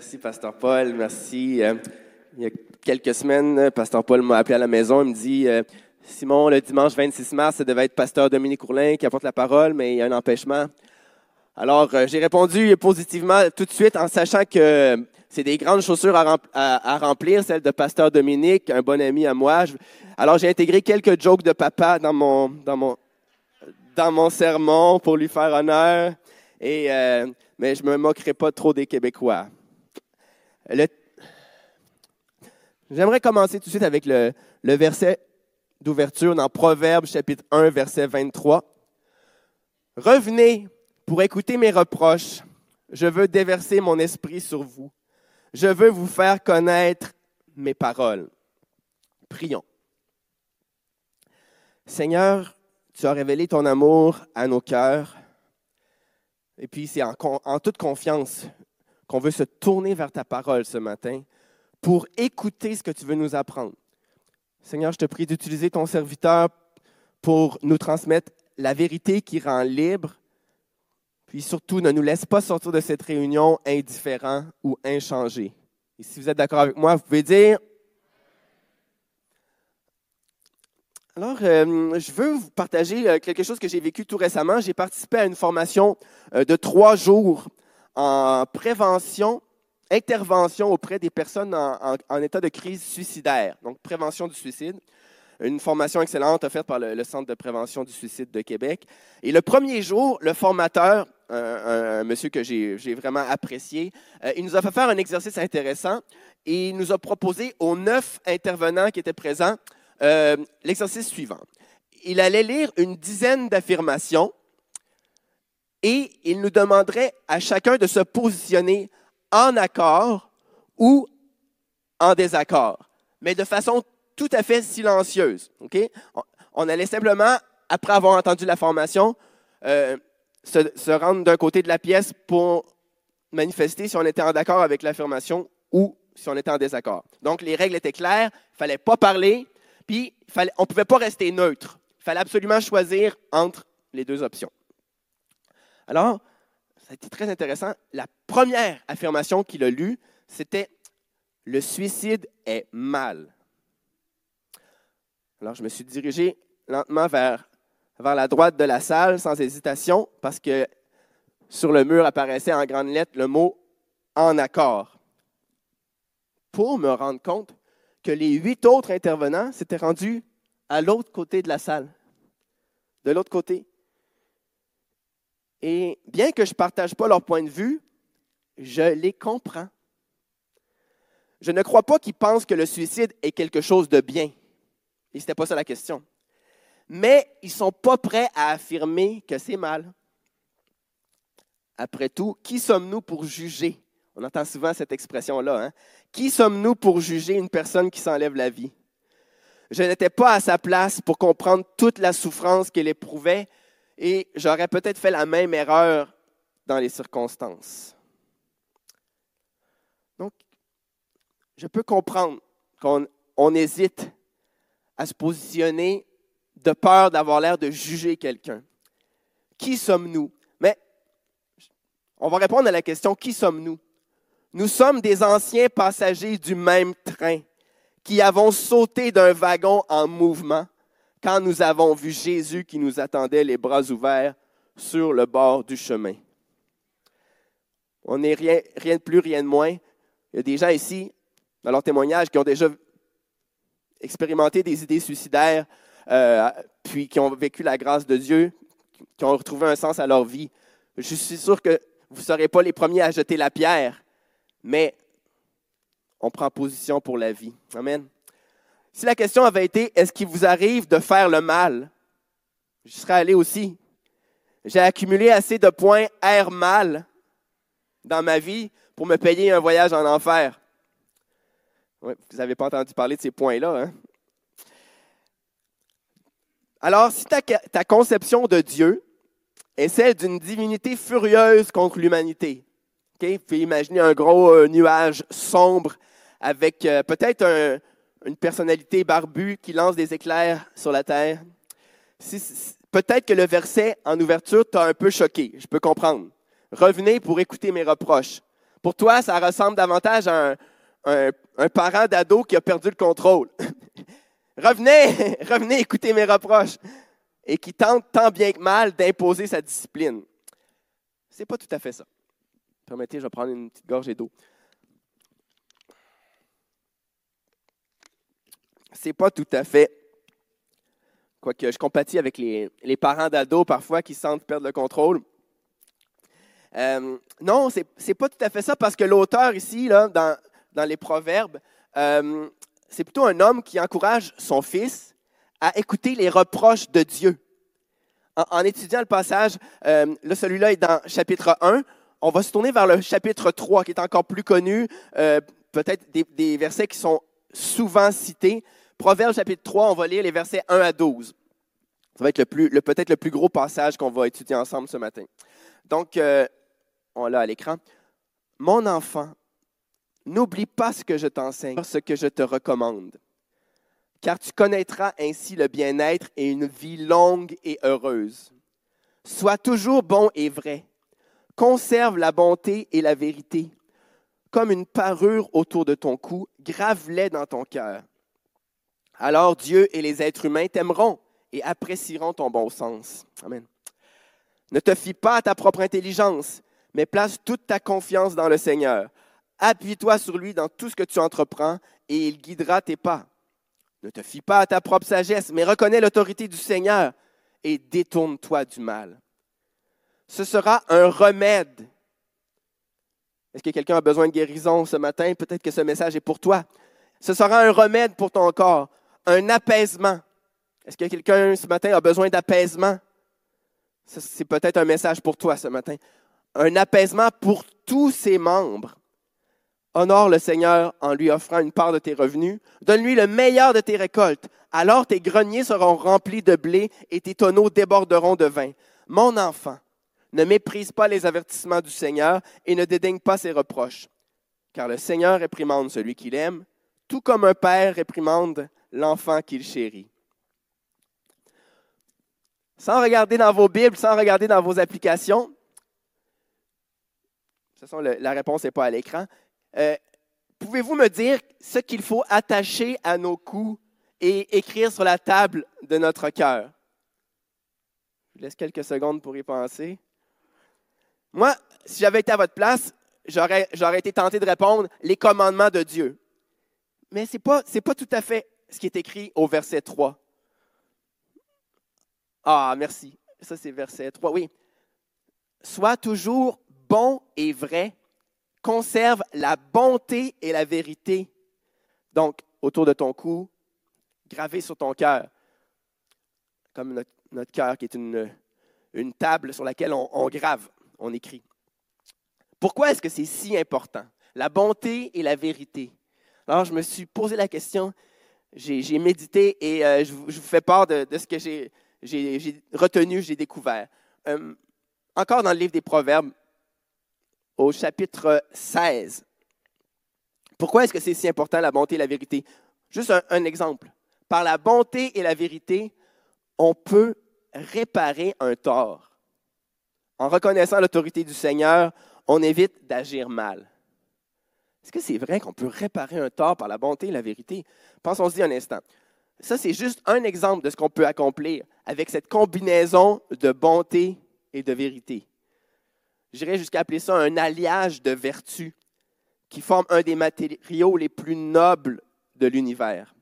Merci, Pasteur Paul. Merci. Euh, il y a quelques semaines, Pasteur Paul m'a appelé à la maison. Il me dit euh, Simon, le dimanche 26 mars, ça devait être Pasteur Dominique Courlin qui apporte la parole, mais il y a un empêchement. Alors, euh, j'ai répondu positivement tout de suite en sachant que c'est des grandes chaussures à, remplir, celle de Pasteur Dominique, un bon ami à moi. Alors, j'ai intégré quelques jokes de papa dans mon, dans mon, dans mon sermon pour lui faire honneur. Et, mais je ne me moquerai pas trop des Québécois. J'aimerais commencer tout de suite avec le, verset d'ouverture dans Proverbes chapitre 1, verset 23. Revenez pour écouter mes reproches. Je veux déverser mon esprit sur vous. Je veux vous faire connaître mes paroles. Prions. Seigneur, tu as révélé ton amour à nos cœurs. Et puis c'est en toute confiance qu'on veut se tourner vers ta parole ce matin pour écouter ce que tu veux nous apprendre. Seigneur, je te prie d'utiliser ton serviteur pour nous transmettre la vérité qui rend libre. Puis surtout, ne nous laisse pas sortir de cette réunion indifférent ou inchangé. Et si vous êtes d'accord avec moi, vous pouvez dire. Alors, euh, je veux vous partager euh, quelque chose que j'ai vécu tout récemment. J'ai participé à une formation euh, de trois jours en prévention, intervention auprès des personnes en, état de crise suicidaire, donc prévention du suicide. Une formation excellente offerte par le, Centre de prévention du suicide de Québec. Et le premier jour, le formateur, un, monsieur que j'ai vraiment apprécié, euh, il nous a fait faire un exercice intéressant et il nous a proposé aux neuf intervenants qui étaient présents euh, l'exercice suivant. Il allait lire une dizaine d'affirmations et il nous demanderait à chacun de se positionner en accord ou en désaccord, mais de façon tout à fait silencieuse. On allait simplement, après avoir entendu la formation, euh, se, rendre d'un côté de la pièce pour manifester si on était en accord avec l'affirmation ou si on était en désaccord. Donc, les règles étaient claires, il fallait pas parler, puis fallait, on ne pouvait pas rester neutre. Il fallait absolument choisir entre les deux options. Alors, ça a été très intéressant. La première affirmation qu'il a lue, c'était Le suicide est mal. Alors, je me suis dirigé lentement vers, vers la droite de la salle, sans hésitation, parce que sur le mur apparaissait en grandes lettres le mot en accord. Pour me rendre compte que les huit autres intervenants s'étaient rendus à l'autre côté de la salle. De l'autre côté. Et bien que je ne partage pas leur point de vue, je les comprends. Je ne crois pas qu'ils pensent que le suicide est quelque chose de bien. Et ce n'était pas ça la question. Mais ils ne sont pas prêts à affirmer que c'est mal. Après tout, qui sommes-nous pour juger? On entend souvent cette expression-là. Hein? Qui sommes-nous pour juger une personne qui s'enlève la vie? Je n'étais pas à sa place pour comprendre toute la souffrance qu'elle éprouvait et j'aurais peut-être fait la même erreur dans les circonstances. Donc, je peux comprendre qu'on hésite à se positionner de peur d'avoir l'air de juger quelqu'un. Qui sommes-nous? Mais on va répondre à la question, qui sommes-nous? Nous sommes des anciens passagers du même train qui avons sauté d'un wagon en mouvement quand nous avons vu Jésus qui nous attendait les bras ouverts sur le bord du chemin. On n'est rien, de plus, rien de moins. Il y a des gens ici, dans leur témoignage, qui ont déjà expérimenté des idées suicidaires, euh, puis qui ont vécu la grâce de Dieu, qui ont retrouvé un sens à leur vie. Je suis sûr que vous ne serez pas les premiers à jeter la pierre, mais on prend position pour la vie. Amen. Si la question avait été est-ce qu'il vous arrive de faire le mal, je serais allé aussi. J'ai accumulé assez de points air mal dans ma vie pour me payer un voyage en enfer. vous n'avez pas entendu parler de ces points-là. Hein? Alors, si ta, conception de Dieu est celle d'une divinité furieuse contre l'humanité, vous pouvez imaginer un gros euh, nuage sombre avec euh, peut-être un, une personnalité barbue qui lance des éclairs sur la terre. Peut-être que le verset en ouverture t'a un peu choqué, je peux comprendre. Revenez pour écouter mes reproches. Pour toi, ça ressemble davantage à un, parent d'ado qui a perdu le contrôle. revenez, revenez écouter mes reproches. Et qui tente tant bien que mal d'imposer sa discipline. C'est pas tout à fait ça. Permettez, je vais prendre une petite gorgée d'eau. C'est pas tout à fait. Quoique je compatis avec les, les parents d'ados parfois qui sentent perdre le contrôle. Euh, non, ce n'est pas tout à fait ça parce que l'auteur ici, là, dans, dans les Proverbes, euh, c'est plutôt un homme qui encourage son fils à écouter les reproches de Dieu. En, étudiant le passage, euh, là, celui-là est dans chapitre 1. On va se tourner vers le chapitre 3, qui est encore plus connu, peut-être des, versets qui sont souvent cités. Proverbe chapitre 3, on va lire les versets 1 à 12. Ça va être peut-être le plus gros passage qu'on va étudier ensemble ce matin. Donc, euh, on l'a à l'écran. Mon enfant, n'oublie pas ce que je t'enseigne, ce que je te recommande car tu connaîtras ainsi le bien-être et une vie longue et heureuse. Sois toujours bon et vrai. Conserve la bonté et la vérité. Comme une parure autour de ton cou, grave-les dans ton cœur. Alors Dieu et les êtres humains t'aimeront et apprécieront ton bon sens. Amen. Ne te fie pas à ta propre intelligence, mais place toute ta confiance dans le Seigneur. Appuie-toi sur lui dans tout ce que tu entreprends et il guidera tes pas. Ne te fie pas à ta propre sagesse, mais reconnais l'autorité du Seigneur et détourne-toi du mal. Ce sera un remède. Est-ce que quelqu'un a besoin de guérison ce matin? Peut-être que ce message est pour toi. Ce sera un remède pour ton corps, un apaisement. Est-ce que quelqu'un ce matin a besoin d'apaisement? C'est peut-être un message pour toi ce matin. Un apaisement pour tous ses membres. Honore le Seigneur en lui offrant une part de tes revenus. Donne-lui le meilleur de tes récoltes. Alors tes greniers seront remplis de blé et tes tonneaux déborderont de vin. Mon enfant, ne méprise pas les avertissements du Seigneur et ne dédaigne pas ses reproches. Car le Seigneur réprimande celui qu'il aime, tout comme un père réprimande l'enfant qu'il chérit. Sans regarder dans vos Bibles, sans regarder dans vos applications, de toute façon, la réponse n'est pas à l'écran. Euh, pouvez-vous me dire ce qu'il faut attacher à nos coups et écrire sur la table de notre cœur? Je vous laisse quelques secondes pour y penser. Moi, si j'avais été à votre place, j'aurais, été tenté de répondre les commandements de Dieu. Mais ce n'est pas, pas tout à fait ce qui est écrit au verset 3. Ah, merci. Ça, c'est verset 3. Oui. Sois toujours bon et vrai conserve la bonté et la vérité. Donc, autour de ton cou, gravé sur ton cœur, comme notre, cœur qui est une, table sur laquelle on grave, on écrit. Pourquoi est-ce que c'est si important? La bonté et la vérité. Alors, je me suis posé la question, j'ai médité et euh, je, vous fais part de, ce que j'ai retenu, j'ai découvert. Euh, encore dans le livre des Proverbes, au chapitre 16. Pourquoi est-ce que c'est si important la bonté et la vérité? Juste un, exemple. Par la bonté et la vérité, on peut réparer un tort. En reconnaissant l'autorité du Seigneur, on évite d'agir mal. Est-ce que c'est vrai qu'on peut réparer un tort par la bonté et la vérité? Pensons-y un instant. Ça, c'est juste un exemple de ce qu'on peut accomplir avec cette combinaison de bonté et de vérité j'irais jusqu'à appeler ça un alliage de vertus qui forme un des matériaux les plus nobles de l'univers.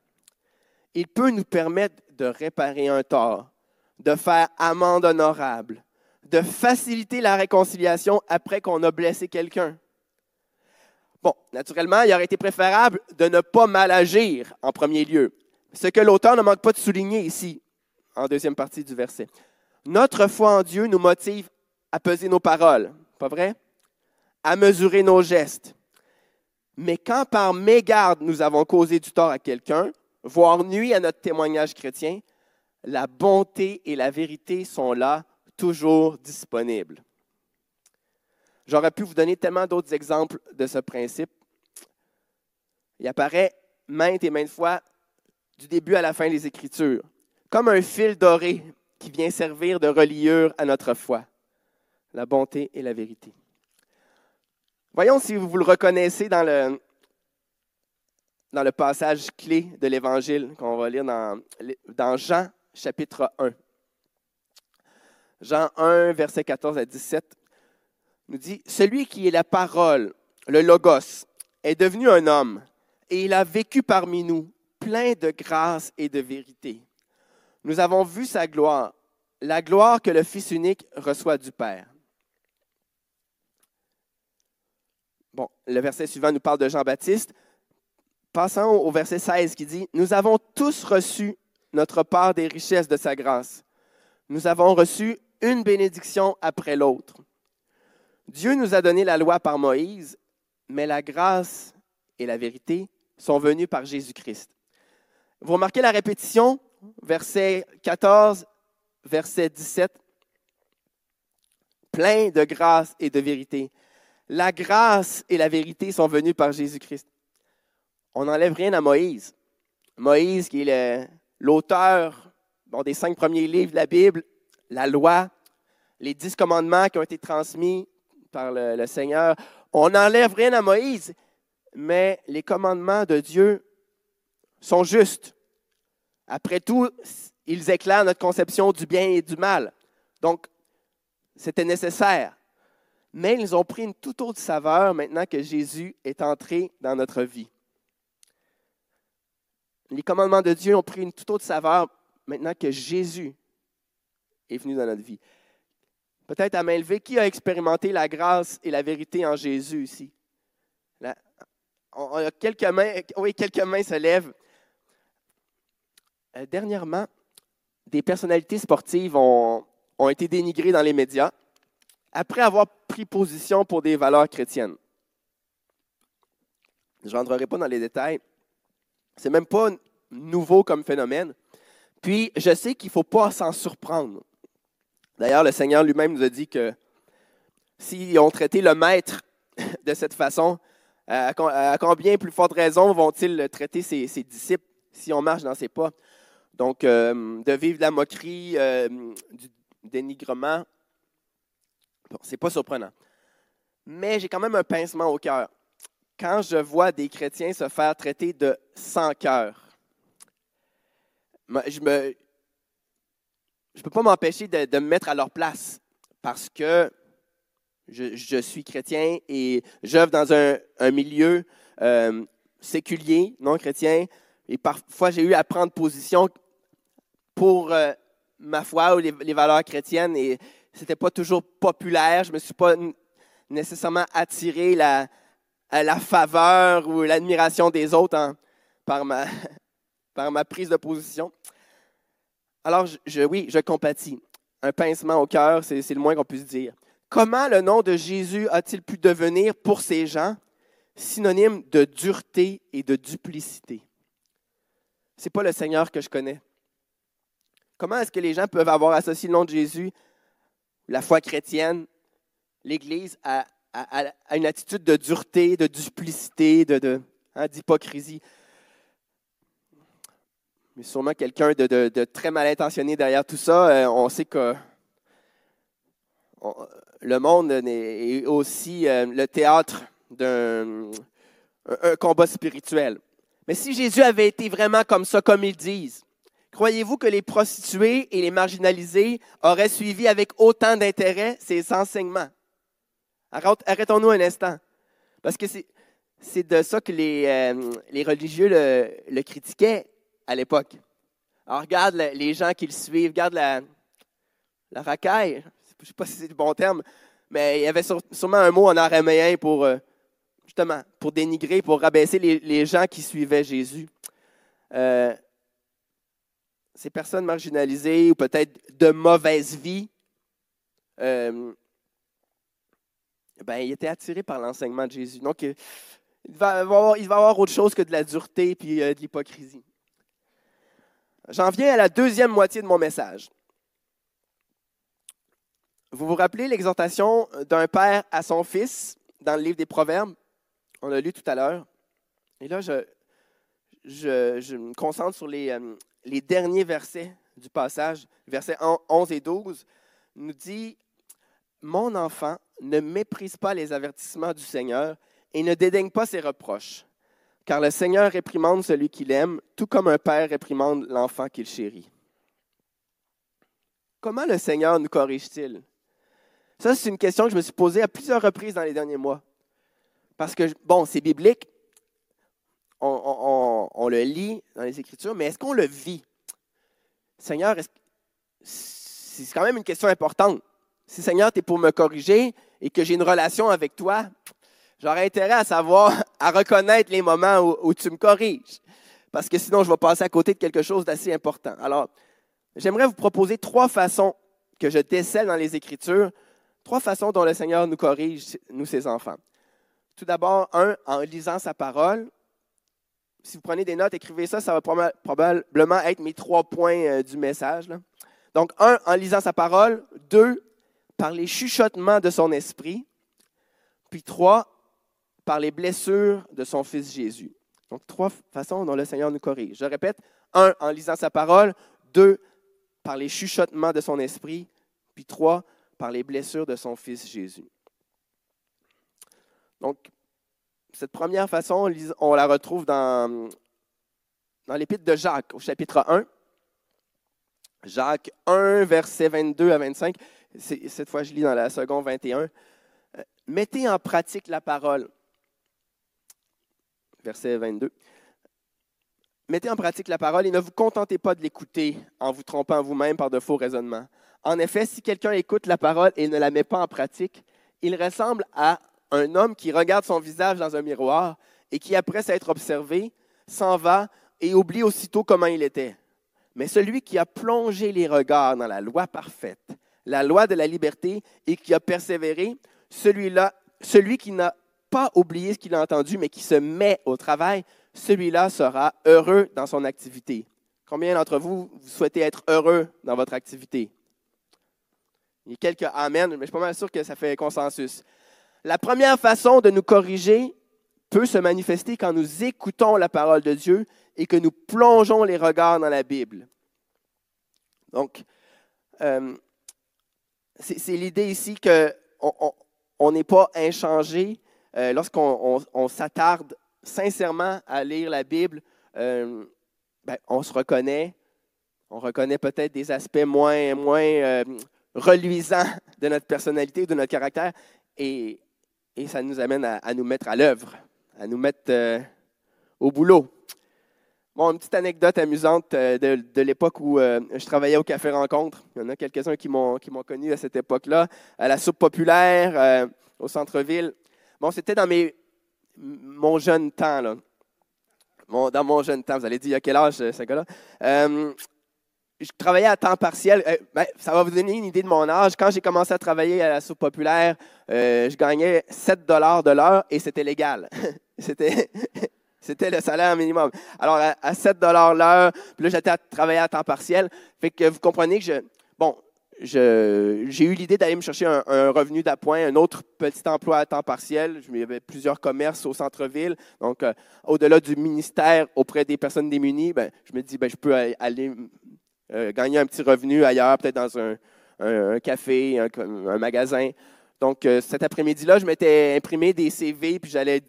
Il peut nous permettre de réparer un tort, de faire amende honorable, de faciliter la réconciliation après qu'on a blessé quelqu'un. Bon, naturellement, il aurait été préférable de ne pas mal agir en premier lieu. Ce que l'auteur ne manque pas de souligner ici, en deuxième partie du verset. Notre foi en Dieu nous motive à peser nos paroles, pas vrai? À mesurer nos gestes. Mais quand par mégarde nous avons causé du tort à quelqu'un, voire nuit à notre témoignage chrétien, la bonté et la vérité sont là, toujours disponibles. J'aurais pu vous donner tellement d'autres exemples de ce principe. Il apparaît maintes et maintes fois du début à la fin des Écritures, comme un fil doré qui vient servir de reliure à notre foi la bonté et la vérité. Voyons si vous le reconnaissez dans le, dans le passage clé de l'Évangile qu'on va lire dans, dans Jean chapitre 1. Jean 1, verset 14 à 17, nous dit, Celui qui est la parole, le logos, est devenu un homme, et il a vécu parmi nous, plein de grâce et de vérité. Nous avons vu sa gloire, la gloire que le Fils unique reçoit du Père. Bon, le verset suivant nous parle de Jean-Baptiste. Passons au verset 16 qui dit, Nous avons tous reçu notre part des richesses de sa grâce. Nous avons reçu une bénédiction après l'autre. Dieu nous a donné la loi par Moïse, mais la grâce et la vérité sont venues par Jésus-Christ. Vous remarquez la répétition, verset 14, verset 17, plein de grâce et de vérité. La grâce et la vérité sont venues par Jésus-Christ. On n'enlève rien à Moïse. Moïse, qui est l'auteur des cinq premiers livres de la Bible, la loi, les dix commandements qui ont été transmis par le, Seigneur. On n'enlève rien à Moïse, mais les commandements de Dieu sont justes. Après tout, ils éclairent notre conception du bien et du mal. Donc, c'était nécessaire. Mais ils ont pris une toute autre saveur maintenant que Jésus est entré dans notre vie. Les commandements de Dieu ont pris une toute autre saveur maintenant que Jésus est venu dans notre vie. Peut-être à main levée, qui a expérimenté la grâce et la vérité en Jésus ici? quelques mains, oui, quelques mains se lèvent. Euh, dernièrement, des personnalités sportives ont, ont été dénigrées dans les médias après avoir pris position pour des valeurs chrétiennes. Je n'entrerai pas dans les détails. C'est même pas nouveau comme phénomène. Puis, je sais qu'il ne faut pas s'en surprendre. D'ailleurs, le Seigneur lui-même nous a dit que s'ils ont traité le maître de cette façon, à combien plus forte raison vont-ils traiter ses, disciples si on marche dans ses pas? Donc, euh, de vivre la moquerie, euh, du dénigrement, c'est pas surprenant. Mais j'ai quand même un pincement au cœur. Quand je vois des chrétiens se faire traiter de sans cœur, je ne je peux pas m'empêcher de, me mettre à leur place parce que je, suis chrétien et j'œuvre dans un, milieu euh, séculier, non chrétien, et parfois j'ai eu à prendre position pour euh, ma foi ou les, valeurs chrétiennes et c'était pas toujours populaire. Je me suis pas nécessairement attiré la, à la faveur ou l'admiration des autres par ma prise de position. Alors, oui, je compatis. Un pincement au cœur, c'est le moins qu'on puisse dire. Comment le nom de Jésus a-t-il pu devenir pour ces gens synonyme de dureté et de duplicité? Ce n'est pas le Seigneur que je connais. Comment est-ce que les gens peuvent avoir associé le nom de Jésus, la foi chrétienne, l'Église, à, une attitude de dureté, de duplicité, hein, d'hypocrisie? Mais sûrement quelqu'un de, très mal intentionné derrière tout ça. Euh, on sait que le monde est aussi euh, le théâtre d'un combat spirituel. Mais si Jésus avait été vraiment comme ça, comme ils disent, croyez-vous que les prostituées et les marginalisés auraient suivi avec autant d'intérêt ces enseignements? Arrêtons-nous un instant. Parce que c'est de ça que les, euh, les religieux le critiquaient à l'époque. Alors, regarde les gens qui le suivent, regarde la, la racaille. Je ne sais pas si c'est le bon terme, mais il y avait sûrement un mot en araméen pour, euh, justement, pour dénigrer, pour rabaisser les, gens qui suivaient Jésus. Euh, ces personnes marginalisées ou peut-être de mauvaise vie, euh, ben, ils étaient attirés par l'enseignement de Jésus. Donc, il va, avoir, il va y avoir autre chose que de la dureté et de l'hypocrisie. J'en viens à la deuxième moitié de mon message. Vous vous rappelez l'exhortation d'un père à son fils dans le livre des Proverbes? On l'a lu tout à l'heure. Et là, je, me concentre sur les, euh, les, derniers versets du passage. Versets 11 et 12 nous dit Mon enfant, ne méprise pas les avertissements du Seigneur et ne dédaigne pas ses reproches. Car le Seigneur réprimande celui qu'il aime, tout comme un père réprimande l'enfant qu'il chérit. Comment le Seigneur nous corrige-t-il? Ça, c'est une question que je me suis posée à plusieurs reprises dans les derniers mois. Parce que, bon, c'est biblique, on, le lit dans les Écritures, mais est-ce qu'on le vit? Seigneur, c'est quand même une question importante. Si, Seigneur, tu es pour me corriger et que j'ai une relation avec toi, j'aurais intérêt à savoir, à reconnaître les moments où, tu me corriges. Parce que sinon, je vais passer à côté de quelque chose d'assez important. Alors, j'aimerais vous proposer trois façons que je décèle dans les Écritures, trois façons dont le Seigneur nous corrige, nous, ses enfants. Tout d'abord, un, en lisant sa parole, si vous prenez des notes, écrivez ça, ça va probablement être mes trois points euh, du message. Donc, un, en lisant sa parole. Deux, par les chuchotements de son esprit. Puis trois, par les blessures de son Fils Jésus. Donc, trois façons dont le Seigneur nous corrige. Je répète, un, en lisant sa parole. Deux, par les chuchotements de son esprit. Puis trois, par les blessures de son Fils Jésus. Donc, cette première façon, on la retrouve dans, dans l'épître de Jacques, au chapitre 1. Jacques 1, versets 22 à 25. Cette fois, je lis dans la seconde 21. Euh, Mettez en pratique la parole. Verset 22. Mettez en pratique la parole et ne vous contentez pas de l'écouter en vous trompant vous-même par de faux raisonnements. En effet, si quelqu'un écoute la parole et ne la met pas en pratique, il ressemble à un homme qui regarde son visage dans un miroir et qui, après s'être observé, s'en va et oublie aussitôt comment il était. Mais celui qui a plongé les regards dans la loi parfaite, la loi de la liberté, et qui a persévéré, celui-là, celui qui n'a pas oublié ce qu'il a entendu, mais qui se met au travail, celui-là sera heureux dans son activité. Combien d'entre vous, vous souhaitez être heureux dans votre activité? Il y a quelques Amen, mais je suis pas mal sûr que ça fait consensus. La première façon de nous corriger peut se manifester quand nous écoutons la parole de Dieu et que nous plongeons les regards dans la Bible. Donc, euh, c'est l'idée ici qu'on n'est pas inchangé euh, lorsqu'on s'attarde sincèrement à lire la Bible. Euh, ben, on se reconnaît, on reconnaît peut-être des aspects moins, moins reluisants de notre personnalité, de notre caractère, et et ça nous amène à, nous mettre à l'œuvre, à nous mettre euh, au boulot. Bon, une petite anecdote amusante euh, de, l'époque où euh, je travaillais au Café Rencontre. Il y en a quelques-uns qui m'ont, qui m'ont connu à cette époque-là, à la soupe populaire, au centre-ville. Bon, c'était dans mes, mon jeune temps, là. dans mon jeune temps, vous allez dire, à quel âge ce gars-là? je travaillais à temps partiel. Euh, ben, ça va vous donner une idée de mon âge. Quand j'ai commencé à travailler à la soupe populaire, euh, je gagnais 7 dollars de l'heure et c'était légal. c'était, c'était le salaire minimum. Alors, à, 7 dollars l'heure, puis là, j'étais à travailler à temps partiel. Fait que vous comprenez que je, bon, j'ai eu l'idée d'aller me chercher un, revenu d'appoint, un autre petit emploi à temps partiel. Il y avait plusieurs commerces au centre-ville. Donc, euh, au-delà du ministère auprès des personnes démunies, ben, je me dis, ben, je peux aller euh, gagner un petit revenu ailleurs, peut-être dans un, café, un, magasin. Donc, euh, cet après-midi-là, je m'étais imprimé des CV, puis j'allais,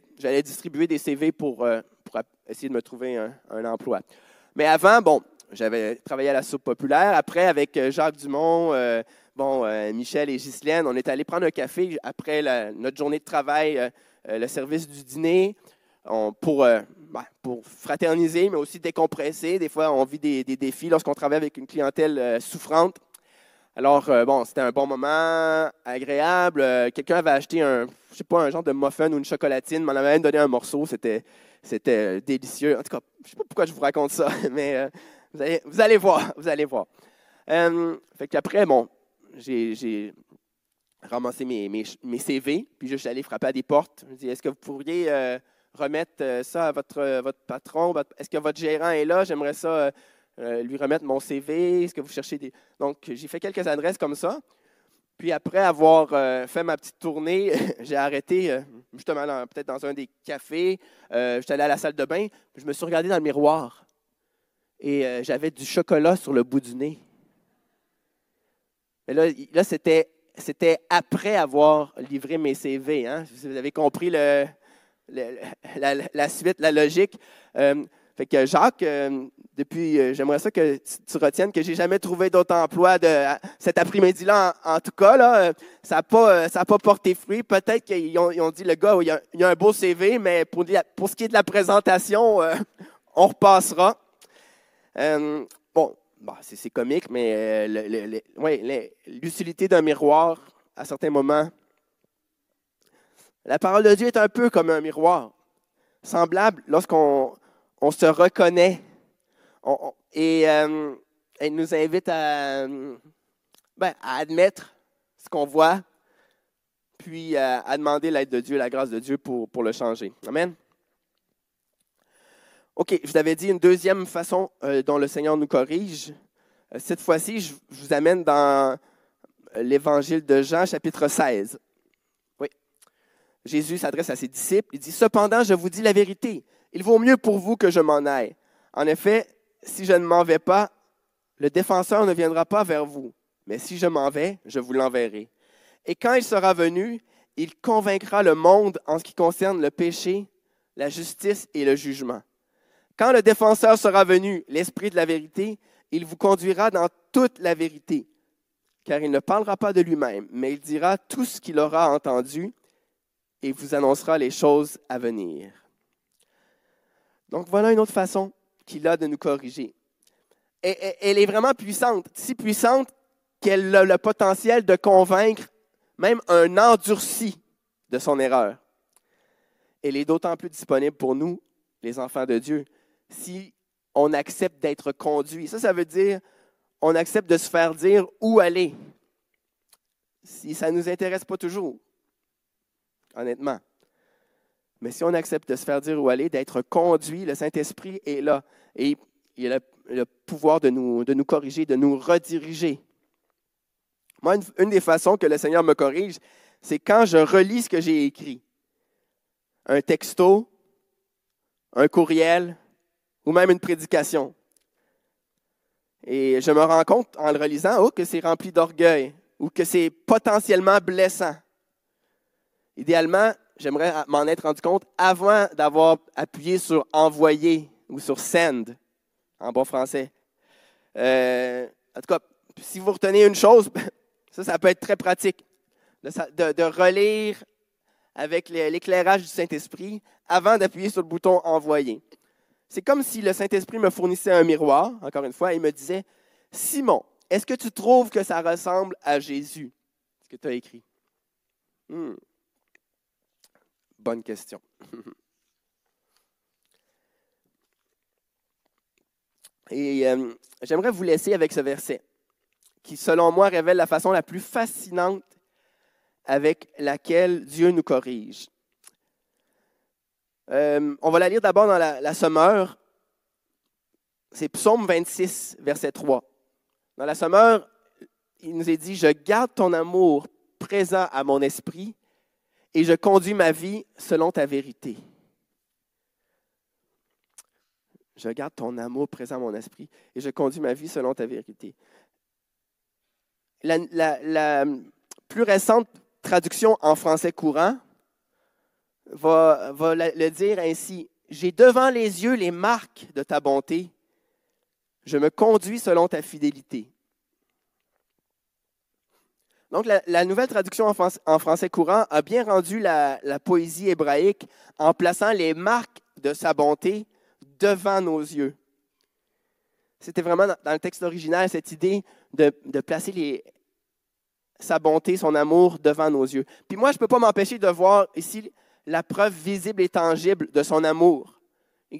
distribuer des CV pour, pour essayer de me trouver un, emploi. Mais avant, bon, j'avais travaillé à la soupe populaire. Après, avec Jacques Dumont, bon, Michel et Ghislaine, on est allé prendre un café après notre journée de travail, le service du dîner, pour ben, pour fraterniser, mais aussi décompresser. Des fois, on vit des, défis lorsqu'on travaille avec une clientèle euh, souffrante. Alors, euh, bon, c'était un bon moment, agréable. Euh, quelqu'un avait acheté un, je sais pas, un genre de muffin ou une chocolatine, m'en avait même donné un morceau. C'était, délicieux. En tout cas, je sais pas pourquoi je vous raconte ça, mais vous, allez, voir, vous allez voir. fait qu'après, bon, j'ai, ramassé mes, CV, puis je suis allé frapper à des portes. Je me est-ce que vous pourriez remettre euh, ça à votre, euh, patron? Est-ce que votre gérant est là? J'aimerais ça euh, lui remettre mon CV. Est-ce que vous cherchez des. Donc, j'ai fait quelques adresses comme ça. Puis après avoir fait ma petite tournée, j'ai arrêté justement peut-être dans un des cafés. J'étais allé à la salle de bain. Je me suis regardé dans le miroir et j'avais du chocolat sur le bout du nez. Et là, là c'était c'était après avoir livré mes CV. Hein? Vous avez compris le, la, suite, la logique. Euh, fait que Jacques, euh, depuis, euh, j'aimerais ça que tu, retiennes que j'ai jamais trouvé d'autre emploi de, cet après-midi-là, en, tout cas. Là, ça n'a pas, pas porté fruit. Peut-être qu'ils ont, dit, le gars, il y, a, un beau CV, mais pour, pour ce qui est de la présentation, on repassera. Bon, bah, c'est comique, mais l'utilité d'un miroir, à certains moments, la parole de Dieu est un peu comme un miroir, semblable lorsqu'on on se reconnaît. et euh, elle nous invite à, ben, à admettre ce qu'on voit, puis euh, à, demander l'aide de Dieu, la grâce de Dieu pour, pour le changer. Amen. OK, je vous avais dit une deuxième façon euh, dont le Seigneur nous corrige. cette fois-ci, je, je, vous amène dans l'évangile de Jean, chapitre 16. Oui. Jésus s'adresse à ses disciples. Il dit Cependant, je vous dis la vérité. Il vaut mieux pour vous que je m'en aille. En effet, si je ne m'en vais pas, le défenseur ne viendra pas vers vous. Mais si je m'en vais, je vous l'enverrai. Et quand il sera venu, il convaincra le monde en ce qui concerne le péché, la justice et le jugement. Quand le défenseur sera venu, l'Esprit de la vérité, il vous conduira dans toute la vérité, car il ne parlera pas de lui-même, mais il dira tout ce qu'il aura entendu et vous annoncera les choses à venir. Donc voilà une autre façon qu'il a de nous corriger. Elle est vraiment puissante, si puissante qu'elle a le potentiel de convaincre même un endurci de son erreur. Elle est d'autant plus disponible pour nous, les enfants de Dieu, si on accepte d'être conduit. Ça, ça veut dire on accepte de se faire dire où aller. Si ça ne nous intéresse pas toujours, honnêtement. Mais si on accepte de se faire dire où aller, d'être conduit, le Saint-Esprit est là. Et il a le, pouvoir de nous, de nous corriger, de nous rediriger. Moi, une, des façons que le Seigneur me corrige, c'est quand je relis ce que j'ai écrit. Un texto, un courriel ou même une prédication. Et je me rends compte en le relisant oh, que c'est rempli d'orgueil ou que c'est potentiellement blessant. Idéalement, j'aimerais m'en être rendu compte avant d'avoir appuyé sur envoyer ou sur send en bon français. Euh, en tout cas, si vous retenez une chose, ça, ça peut être très pratique, de, relire avec l'éclairage du Saint-Esprit avant d'appuyer sur le bouton envoyer. C'est comme si le Saint-Esprit me fournissait un miroir, encore une fois, et me disait, Simon, est-ce que tu trouves que ça ressemble à Jésus, ce que tu as écrit? Hmm. Bonne question. Et euh, j'aimerais vous laisser avec ce verset qui, selon moi, révèle la façon la plus fascinante avec laquelle Dieu nous corrige. Euh, on va la lire d'abord dans la, la sommeur. C'est Psaume 26, verset 3. Dans la sommeur, il nous est dit, je garde ton amour présent à mon esprit et je conduis ma vie selon ta vérité. Je garde ton amour présent à mon esprit et je conduis ma vie selon ta vérité. La, plus récente traduction en français courant va, le dire ainsi. J'ai devant les yeux les marques de ta bonté. Je me conduis selon ta fidélité. Donc, la, nouvelle traduction en, français courant a bien rendu la, poésie hébraïque en plaçant les marques de sa bonté devant nos yeux. C'était vraiment dans, le texte original cette idée de, placer sa bonté, son amour devant nos yeux. Puis moi, je ne peux pas m'empêcher de voir ici la preuve visible et tangible de son amour.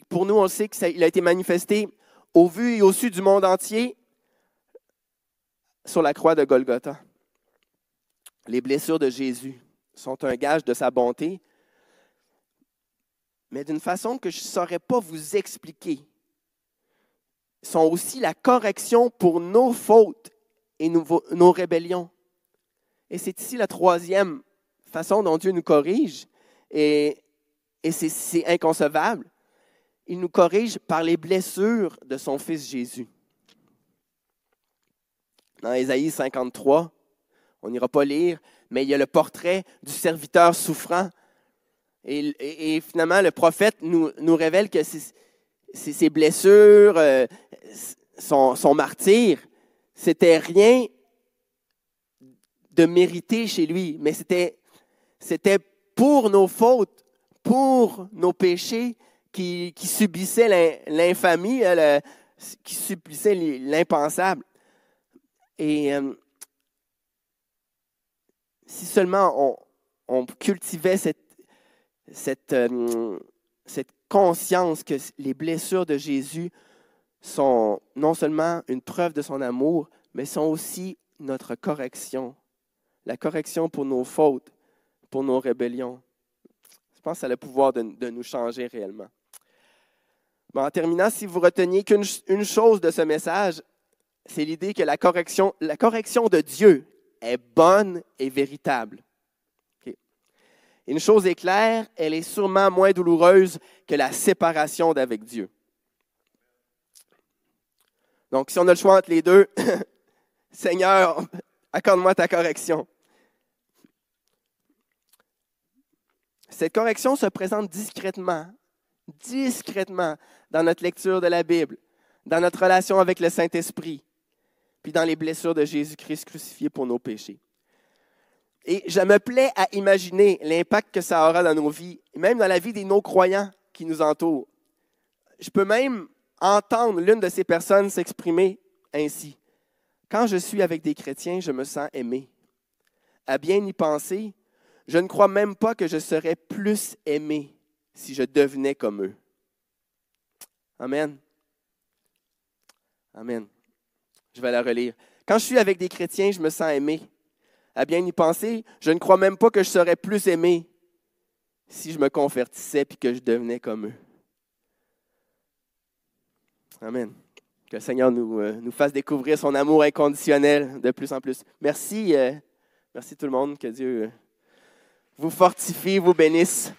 Pour nous, on sait qu'il a été manifesté au vu et au su du monde entier sur la croix de Golgotha. Les blessures de Jésus sont un gage de sa bonté, mais d'une façon que je ne saurais pas vous expliquer. sont aussi la correction pour nos fautes et nos, rébellions. Et c'est ici la troisième façon dont Dieu nous corrige, et, et c'est inconcevable. Il nous corrige par les blessures de son Fils Jésus. Dans Ésaïe 53, on n'ira pas lire, mais il y a le portrait du serviteur souffrant. Et, finalement, le prophète nous, nous révèle que ses blessures, euh, son, son martyr, c'était rien de mérité chez lui, mais c'était pour nos fautes, pour nos péchés qui, subissaient l'infamie, qui subissaient l'impensable. Et euh, si seulement on, cultivait euh, cette conscience que les blessures de Jésus sont non seulement une preuve de son amour, mais sont aussi notre correction. La correction pour nos fautes, pour nos rébellions. Je pense que ça a le pouvoir de, nous changer réellement. en terminant, si vous reteniez qu'une chose de ce message, c'est l'idée que la correction, la correction de Dieu est bonne et véritable. Une chose est claire, elle est sûrement moins douloureuse que la séparation d'avec Dieu. Donc, si on a le choix entre les deux, Seigneur, accorde-moi ta correction. Cette correction se présente discrètement, discrètement dans notre lecture de la Bible, dans notre relation avec le Saint-Esprit, puis dans les blessures de Jésus-Christ crucifié pour nos péchés. Et je me plais à imaginer l'impact que ça aura dans nos vies, même dans la vie des non-croyants qui nous entourent. Je peux même entendre l'une de ces personnes s'exprimer ainsi. Quand je suis avec des chrétiens, je me sens aimé. À bien y penser, je ne crois même pas que je serais plus aimé si je devenais comme eux. Amen. Amen. Je vais la relire. Quand je suis avec des chrétiens, je me sens aimé. À bien y penser, je ne crois même pas que je serais plus aimé si je me convertissais et que je devenais comme eux. Amen. Que le Seigneur nous, euh, nous fasse découvrir son amour inconditionnel de plus en plus. Merci, euh, merci tout le monde. Que Dieu euh, vous fortifie, vous bénisse.